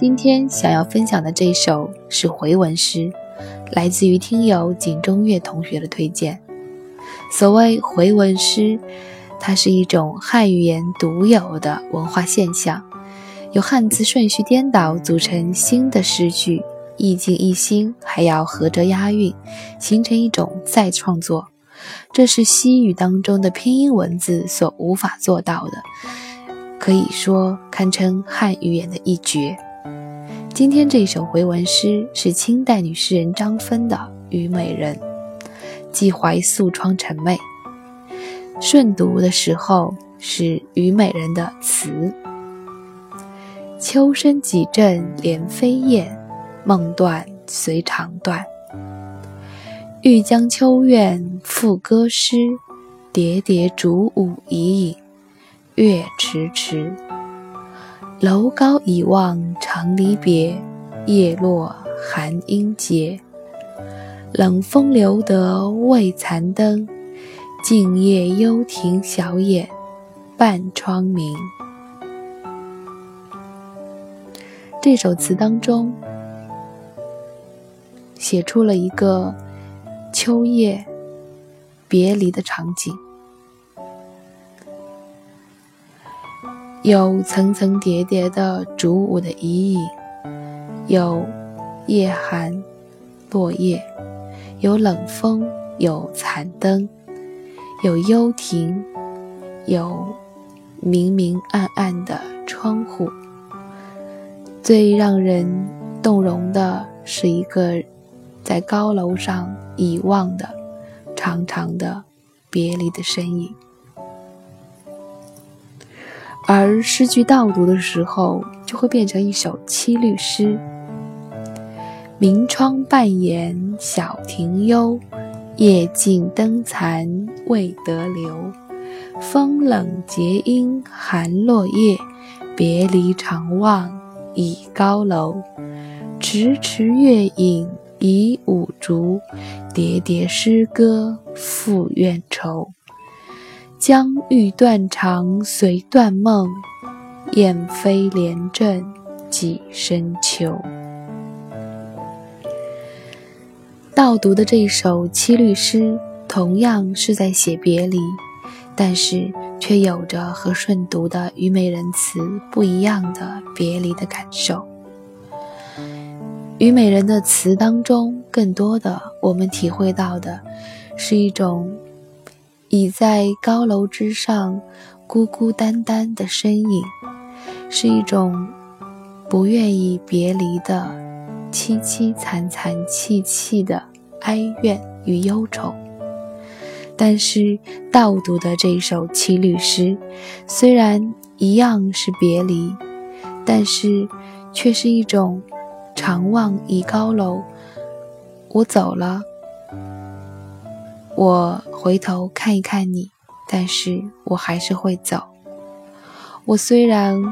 今天想要分享的这首是回文诗，来自于听友景中月同学的推荐。所谓回文诗，它是一种汉语言独有的文化现象，由汉字顺序颠倒组成新的诗句，意境一新，还要合辙押韵，形成一种再创作。这是西语当中的拼音文字所无法做到的，可以说堪称汉语言的一绝。今天这一首回文诗是清代女诗人张芬的《虞美人》，寄怀素窗沉媚。顺读的时候是《虞美人》的词：秋深几阵连飞燕，梦断随肠断。欲将秋怨赋歌诗，叠叠烛舞已影，月迟迟。楼高已望长离别，叶落寒音节。冷风留得未残灯，静夜幽庭小眼半窗明。这首词当中，写出了一个秋夜别离的场景。有层层叠叠的烛舞的遗影，有夜寒落叶，有冷风，有残灯，有幽亭，有明明暗暗的窗户。最让人动容的是一个在高楼上遗望的长长的别离的身影。而诗句倒读的时候，就会变成一首七律诗：明窗半掩小庭幽，夜静灯残未得留。风冷结阴寒落叶，别离长望倚高楼。迟迟月影以五竹，叠叠诗歌复怨愁。将欲断肠随断梦，燕飞连阵几深秋。倒读的这一首七律诗，同样是在写别离，但是却有着和顺读的《虞美人》词不一样的别离的感受。《虞美人》的词当中，更多的我们体会到的是一种。倚在高楼之上，孤孤单单的身影，是一种不愿意别离的凄凄惨惨戚戚的哀怨与忧愁。但是倒读的这首七律诗，虽然一样是别离，但是却是一种长望倚高楼，我走了。我回头看一看你，但是我还是会走。我虽然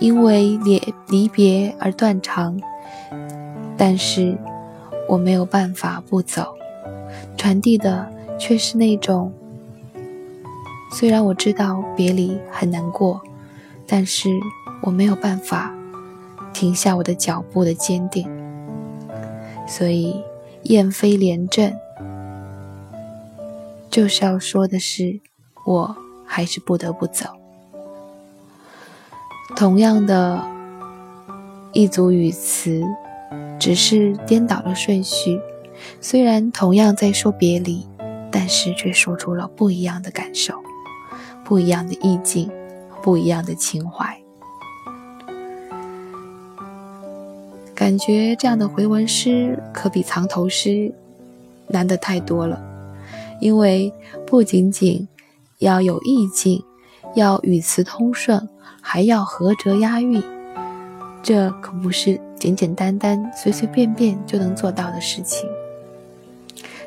因为离离别而断肠，但是我没有办法不走。传递的却是那种，虽然我知道别离很难过，但是我没有办法停下我的脚步的坚定。所以燕飞连阵。就是要说的是，我还是不得不走。同样的一组语词，只是颠倒了顺序。虽然同样在说别离，但是却说出了不一样的感受，不一样的意境，不一样的情怀。感觉这样的回文诗，可比藏头诗难得太多了。因为不仅仅要有意境，要语词通顺，还要合辙押韵，这可不是简简单单、随随便便就能做到的事情。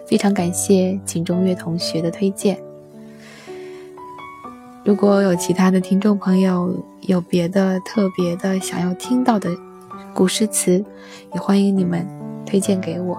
非常感谢景中月同学的推荐。如果有其他的听众朋友有别的特别的想要听到的古诗词，也欢迎你们推荐给我。